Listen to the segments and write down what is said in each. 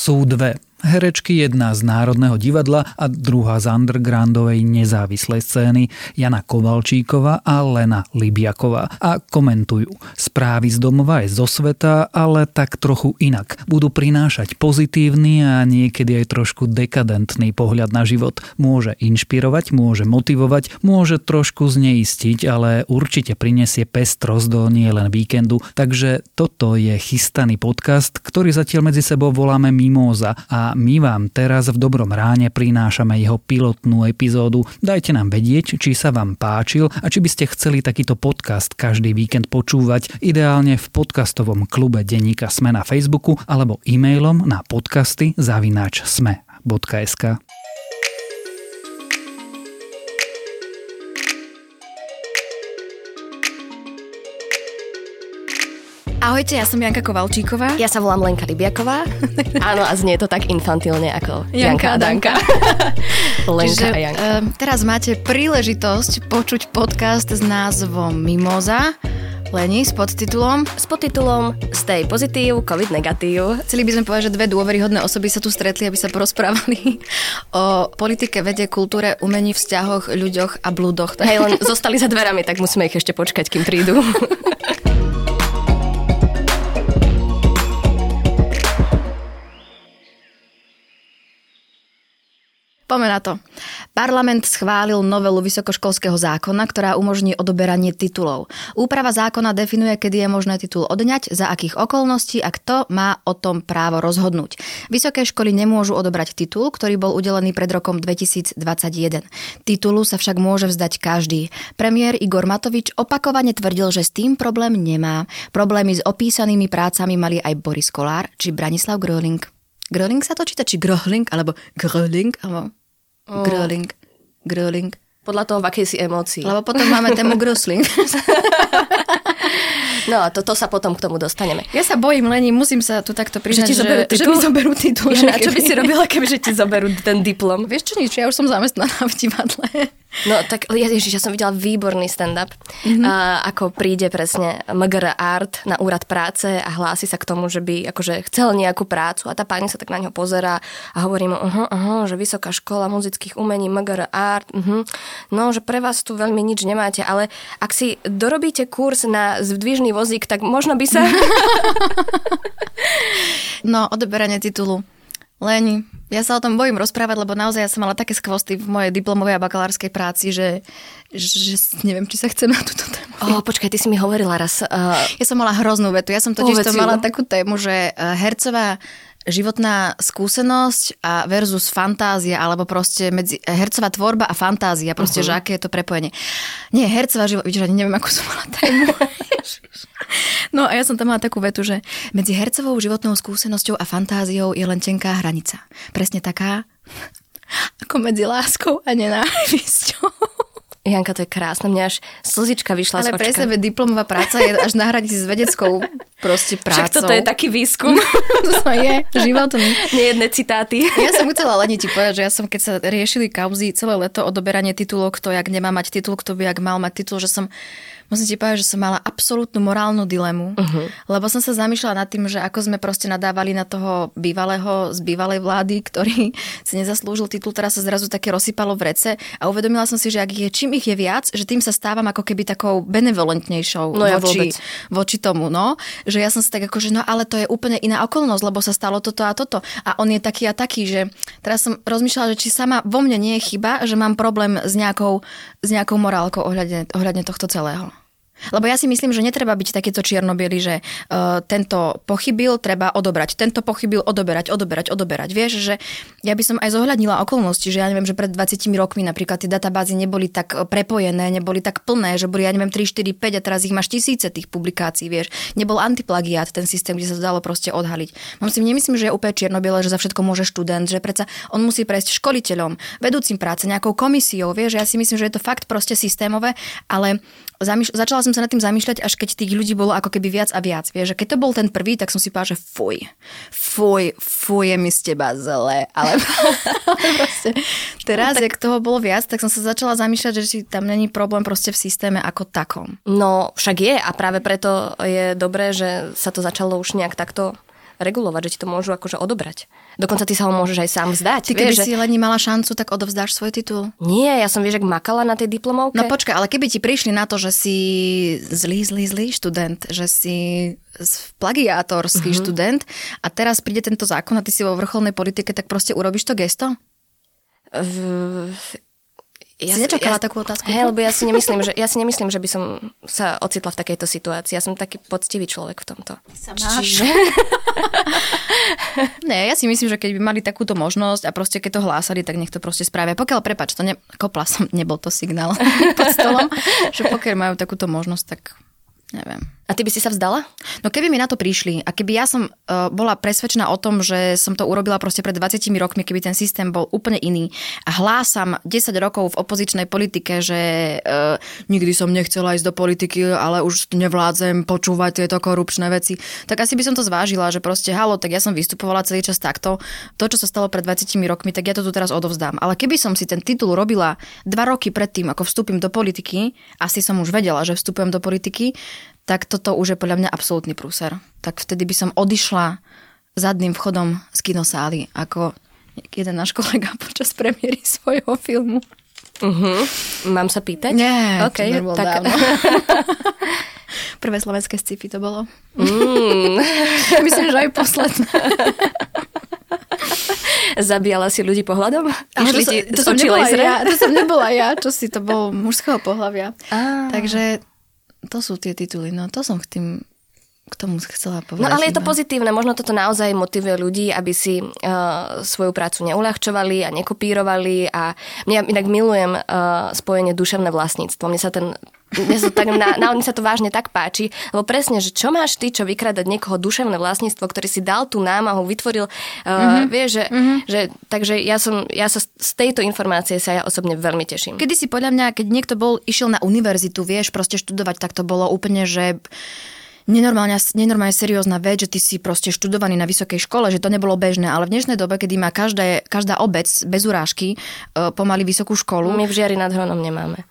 sú dve. Herečky jedna z Národného divadla a druhá z undergroundovej nezávislej scény Jana Kovalčíková a Lena Libiaková a komentujú správy z domova aj zo sveta, ale tak trochu inak. Budú prinášať pozitívny a niekedy aj trošku dekadentný pohľad na život. Môže inšpirovať, môže motivovať, môže trošku zneistiť, ale určite prinesie pestrosť do nielen víkendu. Takže toto je chystaný podcast, ktorý zatiaľ medzi sebou voláme Mimóza a my vám teraz v Dobrom ráne prinášame jeho pilotnú epizódu. Dajte nám vedieť, či sa vám páčil a či by ste chceli takýto podcast každý víkend počúvať, ideálne v podcastovom klube Denníka Sme na Facebooku alebo e-mailom na podcasty zavináč sme.sk. Ahojte, ja som Janka Kovalčíková. Ja sa volám Lenka Libiaková. Áno, a znie to tak infantilne ako Janka, Janka a Danka. Lenka Čiže, a Janka. Uh, teraz máte príležitosť počuť podcast s názvom Mimoza. Leni s podtitulom? S podtitulom Stay pozitív, COVID negatív. Chceli by sme povedať, že dve dôveryhodné osoby sa tu stretli, aby sa porozprávali o politike, vede, kultúre, umení, vzťahoch, ľuďoch a blúdoch. Hej, len zostali za dverami, tak musíme ich ešte počkať, kým prídu. Poďme na to. Parlament schválil novelu vysokoškolského zákona, ktorá umožní odoberanie titulov. Úprava zákona definuje, kedy je možné titul odňať, za akých okolností a kto má o tom právo rozhodnúť. Vysoké školy nemôžu odobrať titul, ktorý bol udelený pred rokom 2021. Titulu sa však môže vzdať každý. Premiér Igor Matovič opakovane tvrdil, že s tým problém nemá. Problémy s opísanými prácami mali aj Boris Kolár či Branislav Gröling. Gröling sa to číta, či Gröling, alebo Gröling, alebo Oh. Gröling. Gröling. Podľa toho, v akej si emócii. Lebo potom máme tému grosling. no a to, to sa potom k tomu dostaneme. Ja sa bojím, Leni, musím sa tu takto priznať, že, že, že, že mi zoberú titul. Ja, a čo by si robila, kebyže ti zoberú ten diplom? Vieš čo nič, ja už som zamestnaná v divadle. No tak ja, ježiš, ja som videla výborný stand-up, mm-hmm. a, ako príde presne MGR Art na úrad práce a hlási sa k tomu, že by akože chcel nejakú prácu a tá pani sa tak na ňo pozera a hovorí mu, uh-huh, uh-huh, že vysoká škola muzických umení MGR Art, uh-huh. no, že pre vás tu veľmi nič nemáte, ale ak si dorobíte kurz na zdvižný vozík, tak možno by sa... no, odoberanie titulu. Leni, ja sa o tom bojím rozprávať, lebo naozaj ja som mala také skvosty v mojej diplomovej a bakalárskej práci, že, že neviem, či sa chcem na túto tému. Oh, počkaj, ty si mi hovorila raz. Uh... Ja som mala hroznú vetu. Ja som totiž to mala takú tému, že eh, hercová životná skúsenosť a versus fantázia, alebo proste medzi hercová tvorba a fantázia, proste, uh-huh. že aké je to prepojenie. Nie, hercová život, vidíš, ani neviem, ako som mala tému. no a ja som tam mala takú vetu, že medzi hercovou životnou skúsenosťou a fantáziou je len tenká hranica. Presne taká, ako medzi láskou a nenávisťou. Janka, to je krásne, mňa až slzička vyšla Ale z očka. pre sebe diplomová práca je až na hranici s vedeckou proste prácou. Však toto je taký výskum. to je, život. Nejedné citáty. ja som chcela len ti povedať, že ja som, keď sa riešili kauzy celé leto odoberanie titulov, kto jak nemá mať titul, kto by jak mal mať titul, že som musím ti povedať, že som mala absolútnu morálnu dilemu, uh-huh. lebo som sa zamýšľala nad tým, že ako sme proste nadávali na toho bývalého z bývalej vlády, ktorý si nezaslúžil titul, teraz sa zrazu také rozsypalo v rece a uvedomila som si, že ak je, čím ich je viac, že tým sa stávam ako keby takou benevolentnejšou no ja voči, voči tomu, no. Že ja som si tak ako, že no ale to je úplne iná okolnosť, lebo sa stalo toto a toto. A on je taký a taký, že teraz som rozmýšľala, že či sama vo mne nie je chyba, že mám problém s nejakou, s nejakou morálkou ohľadne, ohľadne tohto celého. Lebo ja si myslím, že netreba byť takéto čierno že uh, tento pochybil, treba odobrať, tento pochybil, odoberať, odoberať, odoberať. Vieš, že ja by som aj zohľadnila okolnosti, že ja neviem, že pred 20 rokmi napríklad tie databázy neboli tak e, prepojené, neboli tak plné, že boli, ja neviem, 3, 4, 5 a teraz ich máš tisíce tých publikácií, vieš. Nebol antiplagiát ten systém, kde sa to dalo proste odhaliť. Mám si nemyslím, že je úplne čierno že za všetko môže študent, že predsa on musí prejsť školiteľom, vedúcim práce, nejakou komisiou, vieš, ja si myslím, že je to fakt proste systémové, ale zamýš- začala som sa nad tým zamýšľať, až keď tých ľudí bolo ako keby viac a viac. Vieš, že keď to bol ten prvý, tak som si povedala, že fuj, fuj, fuj, je mi z teba zle. Ale, proste, teraz, no, tak... jak toho bolo viac, tak som sa začala zamýšľať, že či tam není problém proste v systéme ako takom. No, však je a práve preto je dobré, že sa to začalo už nejak takto regulovať, že ti to môžu akože odobrať. Dokonca ty sa ho môžeš aj sám vzdať. Ty keby vieš, si že... Leni mala šancu, tak odovzdáš svoj titul? Nie, ja som vieš, ak makala na tej diplomovke. No počkaj, ale keby ti prišli na to, že si zlý, zlý, zlý študent, že si plagiátorský uh-huh. študent a teraz príde tento zákon a ty si vo vrcholnej politike, tak proste urobíš to gesto? V ja si nečakala ja, takú otázku? Hej, lebo ja si, nemyslím, že, ja si nemyslím, že by som sa ocitla v takejto situácii. Ja som taký poctivý človek v tomto. Sa máš. Čiže... Nie, ja si myslím, že keď by mali takúto možnosť a proste keď to hlásali, tak nech to proste spravia. Pokiaľ, prepač, to ne, kopla som, nebol to signál pod stolom, že pokiaľ majú takúto možnosť, tak neviem. A ty by si sa vzdala? No keby mi na to prišli a keby ja som uh, bola presvedčená o tom, že som to urobila proste pred 20 rokmi, keby ten systém bol úplne iný a hlásam 10 rokov v opozičnej politike, že uh, nikdy som nechcela ísť do politiky, ale už nevládzem počúvať tieto korupčné veci, tak asi by som to zvážila, že proste halo, tak ja som vystupovala celý čas takto. To, čo sa stalo pred 20 rokmi, tak ja to tu teraz odovzdám. Ale keby som si ten titul robila dva roky predtým, ako vstúpim do politiky, asi som už vedela, že vstupujem do politiky, tak toto už je podľa mňa absolútny prúser. Tak vtedy by som odišla zadným vchodom z kinosály, ako jeden náš kolega počas premiéry svojho filmu. Uh-huh. Mám sa pýtať? Nie, okay, to tak... Prvé slovenské sci-fi to bolo. Mm. Myslím, že aj posledné. Zabíjala si ľudí pohľadom? Ale to, ti, to, som nebola ja, to som nebola ja, čo si, to bol mužského pohľavia. Ah. Takže to sú tie tituly, no to som k tým k tomu chcela povedať. No ale je to pozitívne, možno toto naozaj motivuje ľudí, aby si uh, svoju prácu neulahčovali a nekopírovali a ja inak milujem uh, spojenie duševné vlastníctvo. Mne sa ten mne sa, tak, na, na, mne sa to vážne tak páči, lebo presne, že čo máš ty, čo vykradať niekoho duševné vlastníctvo, ktorý si dal tú námahu, vytvoril, uh, mm-hmm. vieš, že, mm-hmm. že, takže ja som, ja sa z tejto informácie sa ja osobne veľmi teším. Kedy si podľa mňa, keď niekto bol, išiel na univerzitu, vieš, proste študovať, tak to bolo úplne, že nenormálne, nenormálne seriózna vec, že ty si proste študovaný na vysokej škole, že to nebolo bežné, ale v dnešnej dobe, kedy má každá, každá obec bez urážky uh, pomaly vysokú školu. My v Žiari nad Hronom nemáme.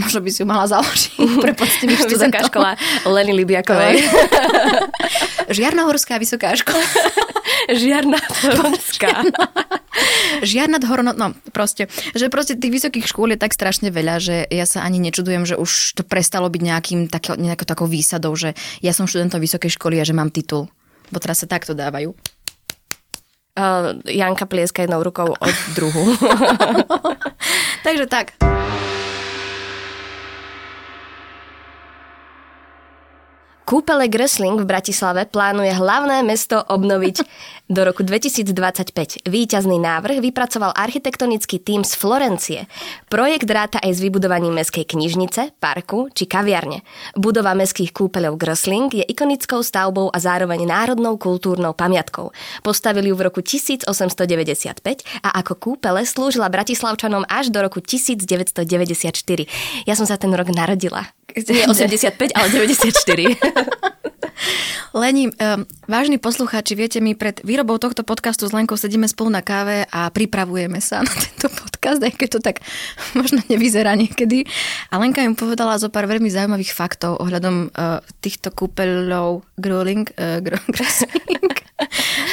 Možno by si ju mala založiť pre poctivých Vysoká škola Leny Libiakovej. Žiarnohorská vysoká škola. Žiarna Horská. Žiar nad horono, no proste, že proste tých vysokých škôl je tak strašne veľa, že ja sa ani nečudujem, že už to prestalo byť nejakým taký, nejakou takou výsadou, že ja som študentom vysokej školy a že mám titul. Bo teraz sa takto dávajú. Uh, Janka plieska jednou rukou od druhu. Takže tak. Kúpele Gressling v Bratislave plánuje hlavné mesto obnoviť do roku 2025. Výťazný návrh vypracoval architektonický tím z Florencie. Projekt ráta aj s vybudovaním meskej knižnice, parku či kaviarne. Budova meských kúpeľov Gressling je ikonickou stavbou a zároveň národnou kultúrnou pamiatkou. Postavili ju v roku 1895 a ako kúpele slúžila Bratislavčanom až do roku 1994. Ja som sa ten rok narodila. Nie 85, ale 94. Leni, um, vážni poslucháči, viete, my pred výrobou tohto podcastu s Lenkou sedíme spolu na káve a pripravujeme sa na tento podcast, aj keď to tak možno nevyzerá niekedy. A Lenka im povedala zo pár veľmi zaujímavých faktov ohľadom uh, týchto kúpeľov Gruling. Uh,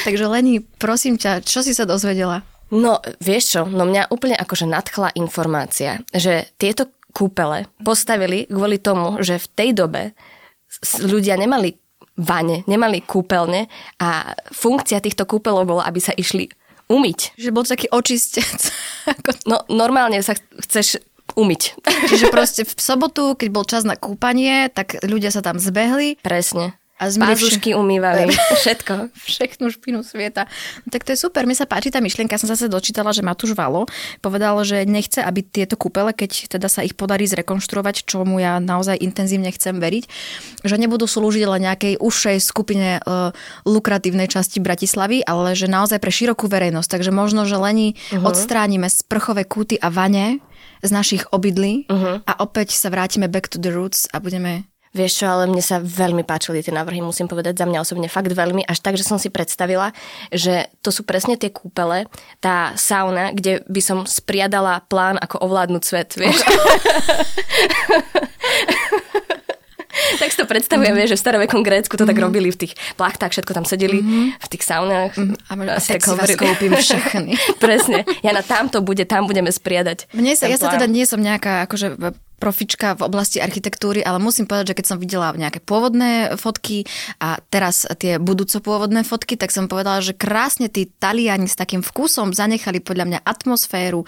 Takže Leni, prosím ťa, čo si sa dozvedela? No, vieš čo, no mňa úplne akože nadchla informácia, že tieto kúpele postavili kvôli tomu, že v tej dobe ľudia nemali vane, nemali kúpeľne a funkcia týchto kúpeľov bola, aby sa išli umyť. Že bol to taký očistec. no normálne sa chceš umyť. Čiže proste v sobotu, keď bol čas na kúpanie, tak ľudia sa tam zbehli. Presne. A Pázušky umývali, všetko. Všetnú špinu sveta. No, tak to je super, mi sa páči tá myšlienka. Som zase dočítala, že Matúš Valo povedal, že nechce, aby tieto kúpele, keď teda sa ich podarí zrekonštruovať, čomu ja naozaj intenzívne chcem veriť, že nebudú slúžiť len nejakej užšej skupine uh, lukratívnej časti Bratislavy, ale že naozaj pre širokú verejnosť. Takže možno, že lení uh-huh. odstránime sprchové kúty a vane z našich obydlí uh-huh. a opäť sa vrátime back to the roots a budeme Vieš čo, ale mne sa veľmi páčili tie návrhy, musím povedať, za mňa osobne fakt veľmi, až tak, že som si predstavila, že to sú presne tie kúpele, tá sauna, kde by som spriadala plán, ako ovládnuť svet, vieš. tak si to predstavujeme, mm-hmm. že v starovekom Grécku to mm-hmm. tak robili v tých plachtách, všetko tam sedeli, mm-hmm. v tých saunách. Mm-hmm. A, a tak si vás kúpim všechny. Presne. Ja na tamto bude, tam budeme spriadať. Mne sa, ja sa teda nie som nejaká akože profička v oblasti architektúry, ale musím povedať, že keď som videla nejaké pôvodné fotky a teraz tie budúco pôvodné fotky, tak som povedala, že krásne tí Taliani s takým vkusom zanechali podľa mňa atmosféru e,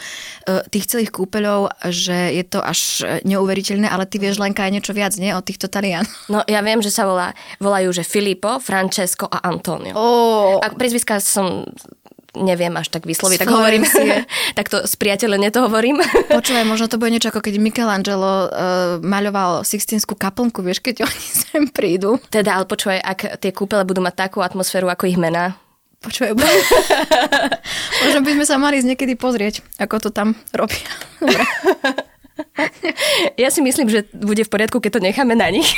tých celých kúpeľov, že je to až neuveriteľné, ale ty vieš Lenka aj niečo viac, nie? O týchto Talian. No ja viem, že sa volá, volajú, že Filippo, Francesco a Antonio. Oh. A prezviska som neviem až tak vysloviť, tak hovorím si tak to spriateľene to hovorím. Počúvaj, možno to bude niečo ako keď Michelangelo uh, maľoval Sixtinskú kaplnku, vieš, keď oni sem prídu. Teda, ale počúvaj, ak tie kúpele budú mať takú atmosféru ako ich mená, Počúvaj, možno by sme sa mali niekedy pozrieť, ako to tam robia. Ja si myslím, že bude v poriadku, keď to necháme na nich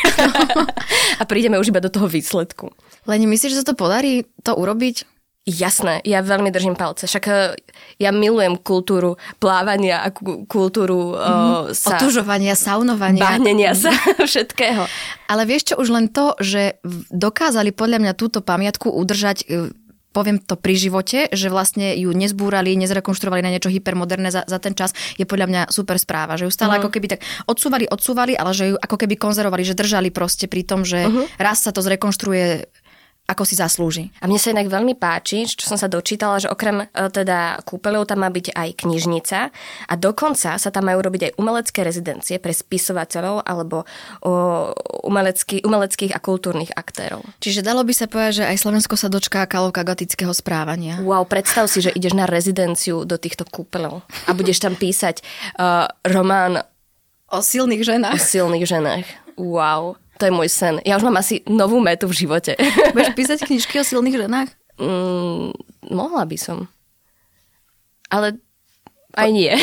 a prídeme už iba do toho výsledku. Leni, myslíš, že sa to podarí to urobiť? Jasné, ja veľmi držím palce. Však eh, ja milujem kultúru plávania a kultúru mm-hmm. sa... Otužovania, saunovania. Bahnenia sa, všetkého. Ale vieš čo, už len to, že dokázali podľa mňa túto pamiatku udržať eh, poviem to pri živote, že vlastne ju nezbúrali, nezrekonštruovali na niečo hypermoderné za, za ten čas, je podľa mňa super správa. Že ju stále uh-huh. ako keby tak odsúvali, odsúvali, ale že ju ako keby konzervovali, že držali proste pri tom, že uh-huh. raz sa to zrekonštruuje ako si zaslúži. A mne sa inak veľmi páči, čo som sa dočítala, že okrem e, teda kúpeľov tam má byť aj knižnica a dokonca sa tam majú robiť aj umelecké rezidencie pre spisovateľov alebo umelecký, umeleckých a kultúrnych aktérov. Čiže dalo by sa povedať, že aj Slovensko sa dočká kalovka gotického správania. Wow, predstav si, že ideš na rezidenciu do týchto kúpeľov a budeš tam písať uh, román o silných ženách. O silných ženách. Wow. To je môj sen. Ja už mám asi novú metu v živote. Budeš písať knižky o silných ženách? Mm, mohla by som. Ale aj nie.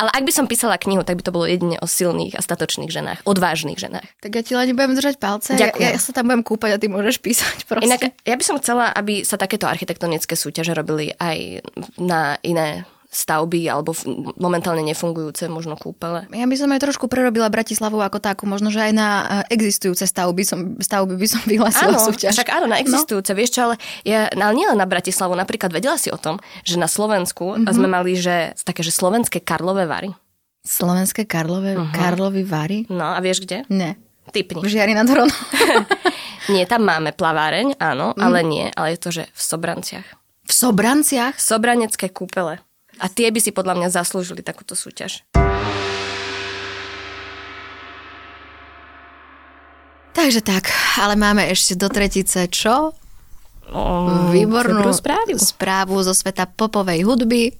Ale ak by som písala knihu, tak by to bolo jedine o silných a statočných ženách, odvážnych ženách. Tak ja ti len budem držať palce. Ja, ja, sa tam budem kúpať a ty môžeš písať proste. Inak, ja by som chcela, aby sa takéto architektonické súťaže robili aj na iné stavby alebo momentálne nefungujúce možno kúpele. Ja by som aj trošku prerobila Bratislavu ako takú, možno, že aj na e, existujúce stavby, som, stavby by som vyhlasila áno, súťaž. Však áno, na no. existujúce, no. vieš čo, ale, ja, ale nielen na Bratislavu, napríklad vedela si o tom, že na Slovensku mm-hmm. sme mali, že také, že slovenské Karlové Vary. Slovenské Karlové, uh-huh. Karlovy Vary? No a vieš kde? Ne. Typni. V Žiari nad Hronom. nie, tam máme plaváreň, áno, mm. ale nie, ale je to, že v Sobranciach. V Sobranciach? Sobranecké kúpele. A tie by si podľa mňa zaslúžili takúto súťaž. Takže tak, ale máme ešte do tretice čo? Výbornú správu. správu zo sveta popovej hudby.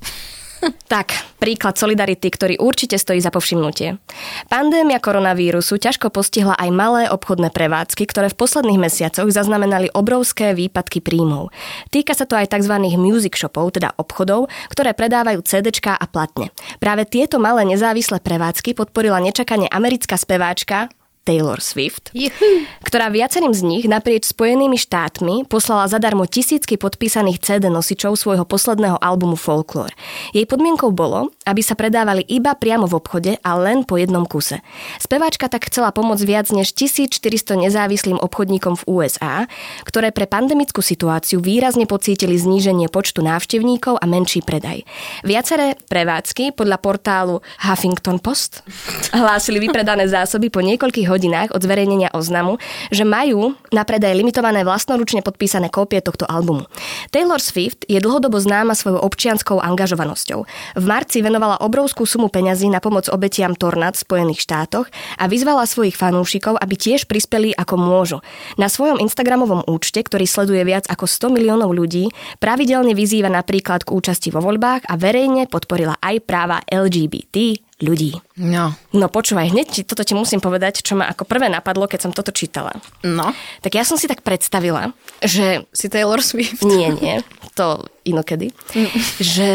Tak, príklad solidarity, ktorý určite stojí za povšimnutie. Pandémia koronavírusu ťažko postihla aj malé obchodné prevádzky, ktoré v posledných mesiacoch zaznamenali obrovské výpadky príjmov. Týka sa to aj tzv. music shopov, teda obchodov, ktoré predávajú CDčka a platne. Práve tieto malé nezávislé prevádzky podporila nečakane americká speváčka Taylor Swift, Juhu. ktorá viacerým z nich naprieč Spojenými štátmi poslala zadarmo tisícky podpísaných CD nosičov svojho posledného albumu Folklore. Jej podmienkou bolo, aby sa predávali iba priamo v obchode a len po jednom kuse. Speváčka tak chcela pomôcť viac než 1400 nezávislým obchodníkom v USA, ktoré pre pandemickú situáciu výrazne pocítili zníženie počtu návštevníkov a menší predaj. Viaceré prevádzky podľa portálu Huffington Post hlásili vypredané zásoby po niekoľkých hodinách od zverejnenia oznamu, že majú na predaj limitované vlastnoručne podpísané kópie tohto albumu. Taylor Swift je dlhodobo známa svojou občianskou angažovanosťou. V marci venovala obrovskú sumu peňazí na pomoc obetiam tornád v Spojených štátoch a vyzvala svojich fanúšikov, aby tiež prispeli ako môžu. Na svojom Instagramovom účte, ktorý sleduje viac ako 100 miliónov ľudí, pravidelne vyzýva napríklad k účasti vo voľbách a verejne podporila aj práva LGBT ľudí. No. No počúvaj, hneď ti, toto ti musím povedať, čo ma ako prvé napadlo, keď som toto čítala. No. Tak ja som si tak predstavila, že... Si Taylor Swift. Nie, nie, to inokedy. Mm. Že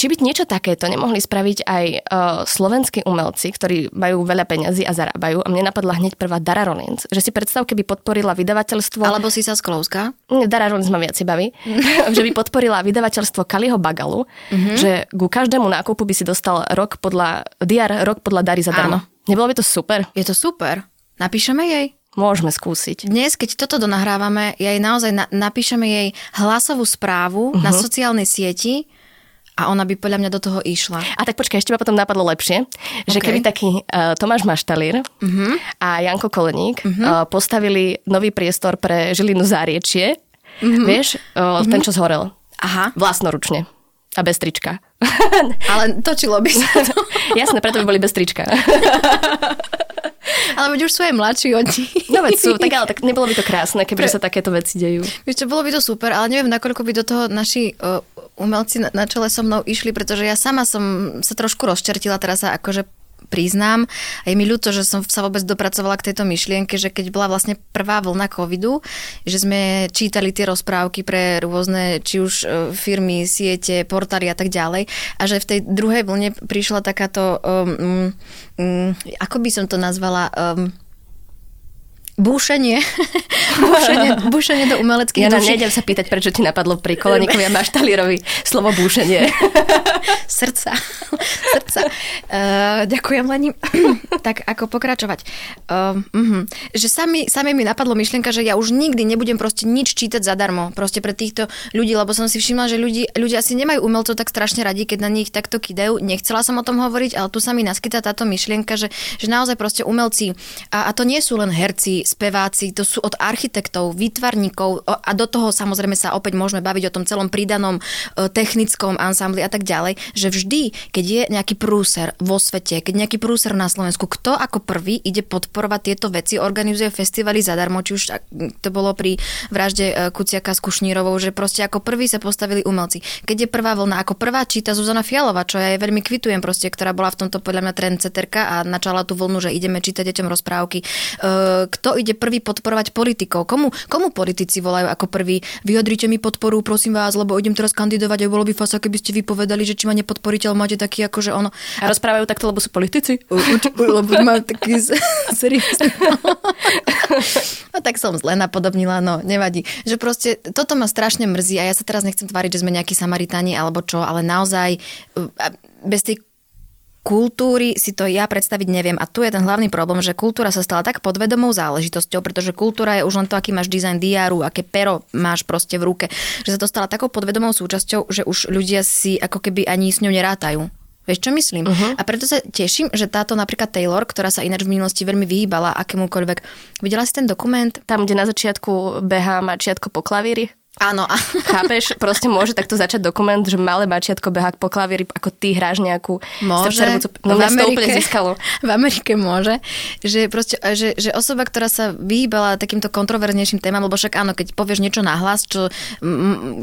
či by niečo takéto nemohli spraviť aj uh, slovenskí umelci, ktorí majú veľa peňazí a zarábajú. A mne napadla hneď prvá Dara Rollins. Že si predstav, keby podporila vydavateľstvo... Alebo si sa sklouska. Dara Rollins ma viac baví. že by podporila vydavateľstvo Kaliho Bagalu, mm-hmm. že ku každému nákupu by si dostal rok podľa diar, rok podľa Dary zadarmo. Nebolo by to super? Je to super. Napíšeme jej? Môžeme skúsiť. Dnes, keď toto donahrávame, jej naozaj na, napíšeme jej hlasovú správu uh-huh. na sociálnej sieti a ona by podľa mňa do toho išla. A tak počkaj, ešte ma potom napadlo lepšie, že okay. keby taký uh, Tomáš Maštalír uh-huh. a Janko Koleník uh-huh. uh, postavili nový priestor pre Žilinu Záriečie, uh-huh. vieš, uh, uh-huh. ten, čo zhorel. Aha. Vlastnoručne. A bez trička. Ale točilo by sa to. Jasné, preto by boli bez trička. ale veď už sú aj mladší od nich. No veď sú, tak ale tak nebolo by to krásne, keby Pre... sa takéto veci dejú. Vieš čo, bolo by to super, ale neviem, nakoľko by do toho naši uh, umelci na, na čele so mnou išli, pretože ja sama som sa trošku rozčertila, teraz sa akože priznám. A je mi ľúto, že som sa vôbec dopracovala k tejto myšlienke, že keď bola vlastne prvá vlna covidu, že sme čítali tie rozprávky pre rôzne, či už e, firmy, siete, portály a tak ďalej. A že v tej druhej vlne prišla takáto, um, um, ako by som to nazvala, um, búšenie, búšenie, búšenie do umeleckých ja duší. nejdem sa pýtať, prečo ti napadlo pri Koleníkovi a Maštalírovi slovo búšenie. Srdca. Srdca. Uh, ďakujem, Leni. tak ako pokračovať? Uh, uh-huh. Že sami, sami mi napadlo myšlienka, že ja už nikdy nebudem proste nič čítať zadarmo. Proste pre týchto ľudí, lebo som si všimla, že ľudí, ľudia asi nemajú umelcov tak strašne radi, keď na nich takto kidajú. Nechcela som o tom hovoriť, ale tu sa mi naskytá táto myšlienka, že, že naozaj proste umelci, a, a to nie sú len herci, speváci, to sú od architektov, výtvarníkov a do toho samozrejme sa opäť môžeme baviť o tom celom pridanom e, technickom ansambli a tak ďalej, že vždy, keď je nejaký prúser vo svete, keď nejaký prúser na Slovensku, kto ako prvý ide podporovať tieto veci, organizuje festivaly zadarmo, či už to bolo pri vražde e, Kuciaka s Kušnírovou, že proste ako prvý sa postavili umelci. Keď je prvá vlna, ako prvá číta Zuzana Fialova, čo ja jej veľmi kvitujem proste, ktorá bola v tomto podľa mňa trendseterka a načala tú vlnu, že ideme čítať deťom rozprávky. E, kto ide prvý podporovať politikov? Komu, komu politici volajú ako prvý? Vyjadrite mi podporu, prosím vás, lebo idem teraz kandidovať a bolo by fasa, keby ste vypovedali, že či ma nepodporíte, ale máte taký ako, že ono... A rozprávajú takto, lebo sú politici? lebo má taký seriózny. no tak som zle napodobnila, no nevadí. Že proste toto ma strašne mrzí a ja sa teraz nechcem tváriť, že sme nejakí Samaritani alebo čo, ale naozaj bez tej kultúry si to ja predstaviť neviem. A tu je ten hlavný problém, že kultúra sa stala tak podvedomou záležitosťou, pretože kultúra je už len to, aký máš dizajn diáru, aké pero máš proste v ruke, že sa to stala takou podvedomou súčasťou, že už ľudia si ako keby ani s ňou nerátajú. Vieš, čo myslím? Uh-huh. A preto sa teším, že táto napríklad Taylor, ktorá sa ináč v minulosti veľmi vyhýbala akémukoľvek. Videla si ten dokument? Tam, kde na začiatku behá mačiatko po klavíri? Áno. Chápeš, proste môže takto začať dokument, že malé mačiatko behá po klavíri, ako ty hráš nejakú Môže. No v Amerike, to. V Amerike môže. Že, proste, že, že osoba, ktorá sa vyhýbala takýmto kontroverznejším témam, lebo však áno, keď povieš niečo nahlas, čo,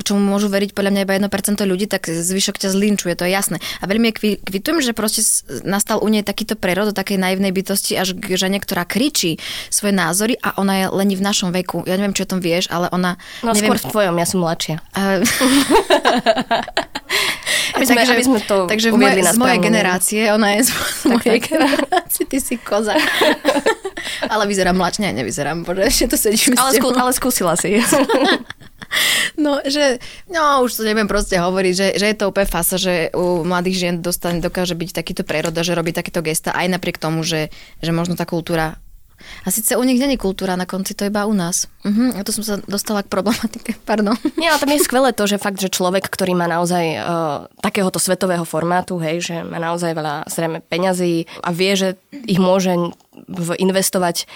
čo mu môžu veriť podľa mňa iba 1% ľudí, tak zvyšok ťa zlinčuje, to je jasné. A veľmi kvitujem, že proste nastal u nej takýto prerod do takej naivnej bytosti, až k žene, ktorá kričí svoje názory a ona je len v našom veku. Ja neviem, čo o tom vieš, ale ona... No, neviem, skôr tvojom, ja som mladšia. Aby, sme, takže, aby sme to takže uviedli na z mojej generácie, ona je z mojej generácie, ty si koza. ale vyzerám mladšie, nevyzerám, bože, ešte to sedím ale, skú, ale skúsila si. No, že, no, už to neviem proste hovoriť, že, že je to úplne fasa, že u mladých žien dostane, dokáže byť takýto preroda, že robí takéto gesta, aj napriek tomu, že, že možno tá kultúra a síce u nich není kultúra na konci, to iba u nás. Uh-huh. A to som sa dostala k problematike, pardon. Nie, ale tam je skvelé to, že fakt, že človek, ktorý má naozaj uh, takéhoto svetového formátu, hej, že má naozaj veľa zrejme peňazí a vie, že ich môže investovať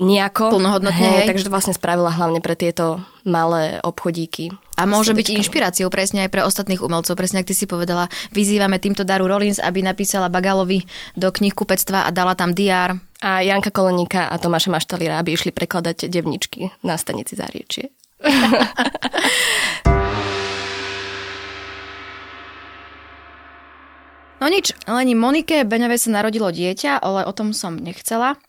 nejako. Plnohodnotne, hej, hej. Takže to vlastne spravila hlavne pre tieto malé obchodíky. A môže byť inšpiráciou presne aj pre ostatných umelcov. Presne ak ty si povedala, vyzývame týmto Daru Rollins, aby napísala Bagalovi do knihkupectva a dala tam diár. A Janka Koloníka a Tomáša Maštalíra, aby išli prekladať devničky na stanici Záriečie. No nič, Leni Monike Beňovej sa narodilo dieťa, ale o tom som nechcela.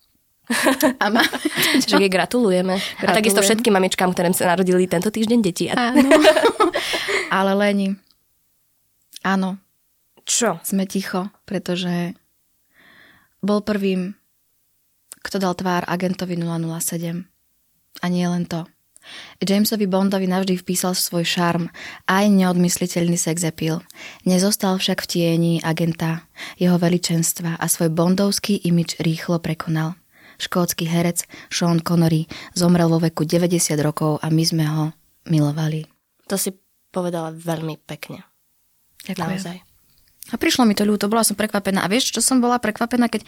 A má... Že jej gratulujeme. gratulujeme. A takisto všetkým mamičkám, ktorým sa narodili tento týždeň deti. Áno. Ale Leni, áno, Čo? Sme ticho, pretože bol prvým, kto dal tvár agentovi 007. A nie len to. Jamesovi Bondovi navždy vpísal svoj šarm, aj neodmysliteľný sex appeal. Nezostal však v tieni agenta, jeho veličenstva a svoj bondovský imič rýchlo prekonal. Škótsky herec Sean Connery zomrel vo veku 90 rokov a my sme ho milovali. To si povedala veľmi pekne. Ďakujem. Naozaj. A prišlo mi to ľúto, bola som prekvapená. A vieš, čo som bola prekvapená, keď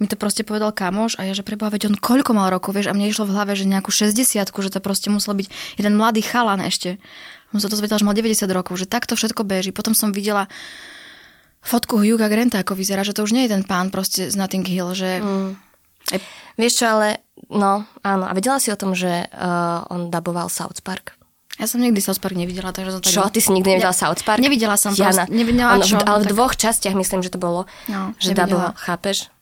mi to proste povedal kamoš a ja, že preboha, veď on koľko mal rokov, vieš, a mne išlo v hlave, že nejakú 60 že to proste musel byť jeden mladý chalan ešte. On sa to zvedel, že mal 90 rokov, že takto všetko beží. Potom som videla fotku Hugh'a Granta, ako vyzerá, že to už nie je ten pán proste z Notting Hill, že... Mm. E, vieš čo, ale no, áno. A vedela si o tom, že uh, on daboval South Park? Ja som nikdy South Park nevidela, takže to tak... Čo, ty si nikdy nevidela ne, South Park? Nevidela som Jana. nevidela čo. Ale v tak... dvoch častiach myslím, že to bolo, no, že daboval, chápeš?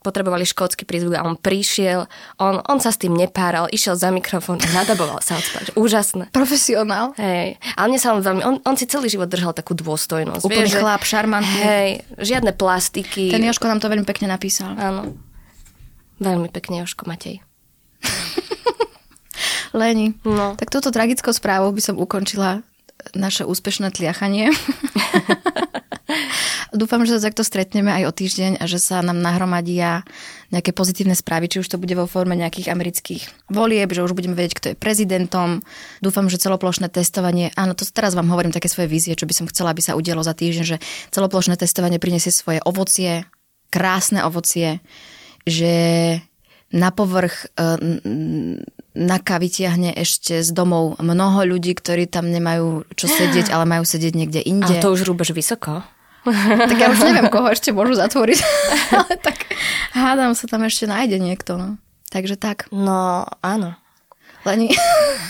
Potrebovali škótsky prízvuk a on prišiel, on, on sa s tým nepáral, išiel za mikrofón a nadaboval South Park. Úžasné. Profesionál. Hej. Ale mne sa on veľmi, on, on si celý život držal takú dôstojnosť. Úplný vieš, chlap, šarmantný. Hej, žiadne plastiky. Ten Joško nám to veľmi pekne napísal. Áno. Veľmi pekne, Joško Matej. Leni, no. tak touto tragickou správou by som ukončila naše úspešné tliachanie. Dúfam, že sa takto stretneme aj o týždeň a že sa nám nahromadia nejaké pozitívne správy, či už to bude vo forme nejakých amerických volieb, že už budeme vedieť, kto je prezidentom. Dúfam, že celoplošné testovanie, áno, to teraz vám hovorím také svoje vízie, čo by som chcela, aby sa udialo za týždeň, že celoplošné testovanie prinesie svoje ovocie, krásne ovocie, že na povrch e, na vytiahne ešte z domov mnoho ľudí, ktorí tam nemajú čo sedieť, ale majú sedieť niekde inde. A to už rúbeš vysoko. tak ja už neviem, koho ešte môžu zatvoriť. ale tak hádam sa tam ešte nájde niekto. No. Takže tak. No, áno. Leni.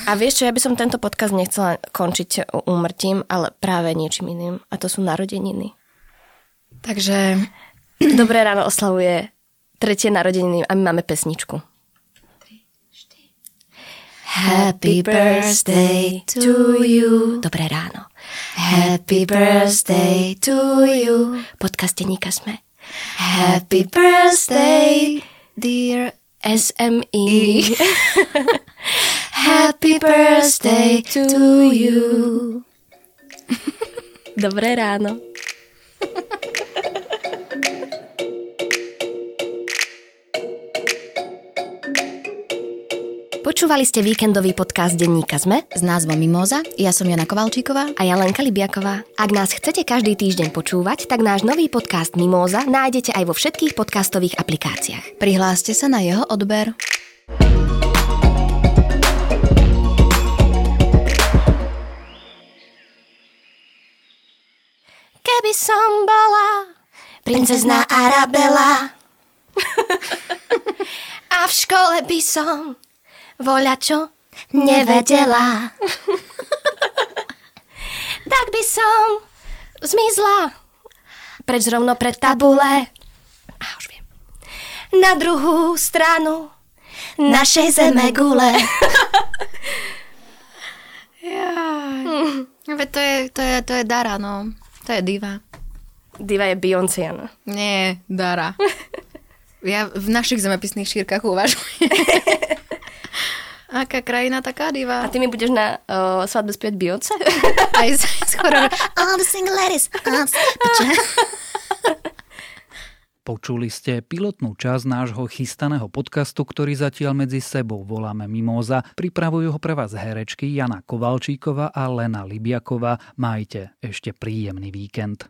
A vieš čo, ja by som tento podcast nechcela končiť úmrtím, ale práve niečím iným. A to sú narodeniny. Takže... Dobré ráno oslavuje tretie narodeniny a my máme pesničku. Happy birthday to you. Dobré ráno. Happy birthday to you. Podcast Deníka sme. Happy birthday, dear SME. Happy birthday to you. Dobré ráno. Počúvali ste víkendový podcast denníka ZME s názvom Mimoza. Ja som Jana Kovalčíková a ja Lenka Libiaková. Ak nás chcete každý týždeň počúvať, tak náš nový podcast Mimoza nájdete aj vo všetkých podcastových aplikáciách. Prihláste sa na jeho odber. Keby som bola princezná Arabela a v škole by som voľačo nevedela. tak by som zmizla preč rovno pred tabule. A už viem. Na druhú stranu našej zeme gule. ja. Hm. To je, to, je, to je Dara, no. To je diva. Diva je Beyoncé, no. Nie, Dara. Ja v našich zemepisných šírkach uvažujem. Aká krajina, taká diva. A ty mi budeš na uh, svadbe spievať Beyoncé? Aj skoro. All the single ladies. Počuli ste pilotnú časť nášho chystaného podcastu, ktorý zatiaľ medzi sebou voláme Mimóza. Pripravujú ho pre vás herečky Jana Kovalčíková a Lena Libiaková. Majte ešte príjemný víkend.